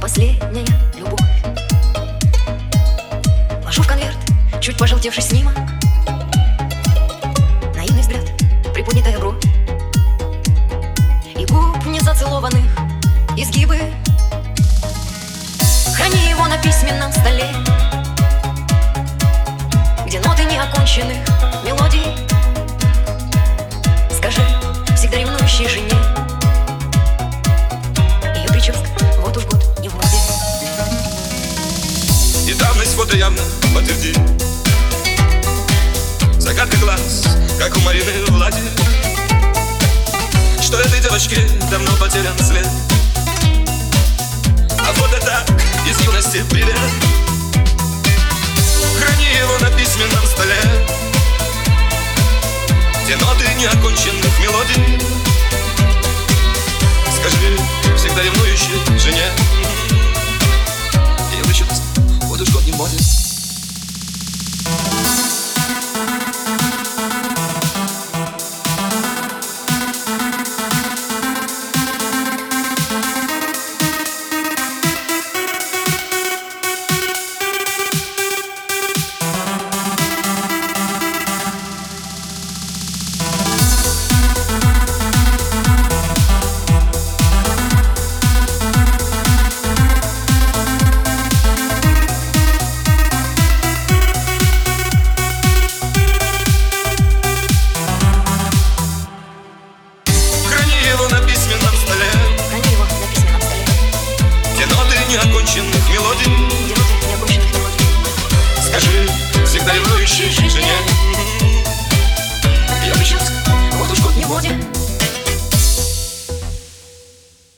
последняя любовь. Ложу в конверт чуть пожелтевший снимок. Наивный взгляд, приподнятая бровь. И губ незацелованных изгибы. Храни его на письменном столе Где ноты неоконченных мелодий. И давность фото явно подтвердит Закатный глаз, как у Марины Влади. Что этой девочке давно потерян след. А фото так, из юности привет. Храни его на письменном столе Те ноты неоконченных мелодий неоконченных мелодий Скажи всегда ревнующей жене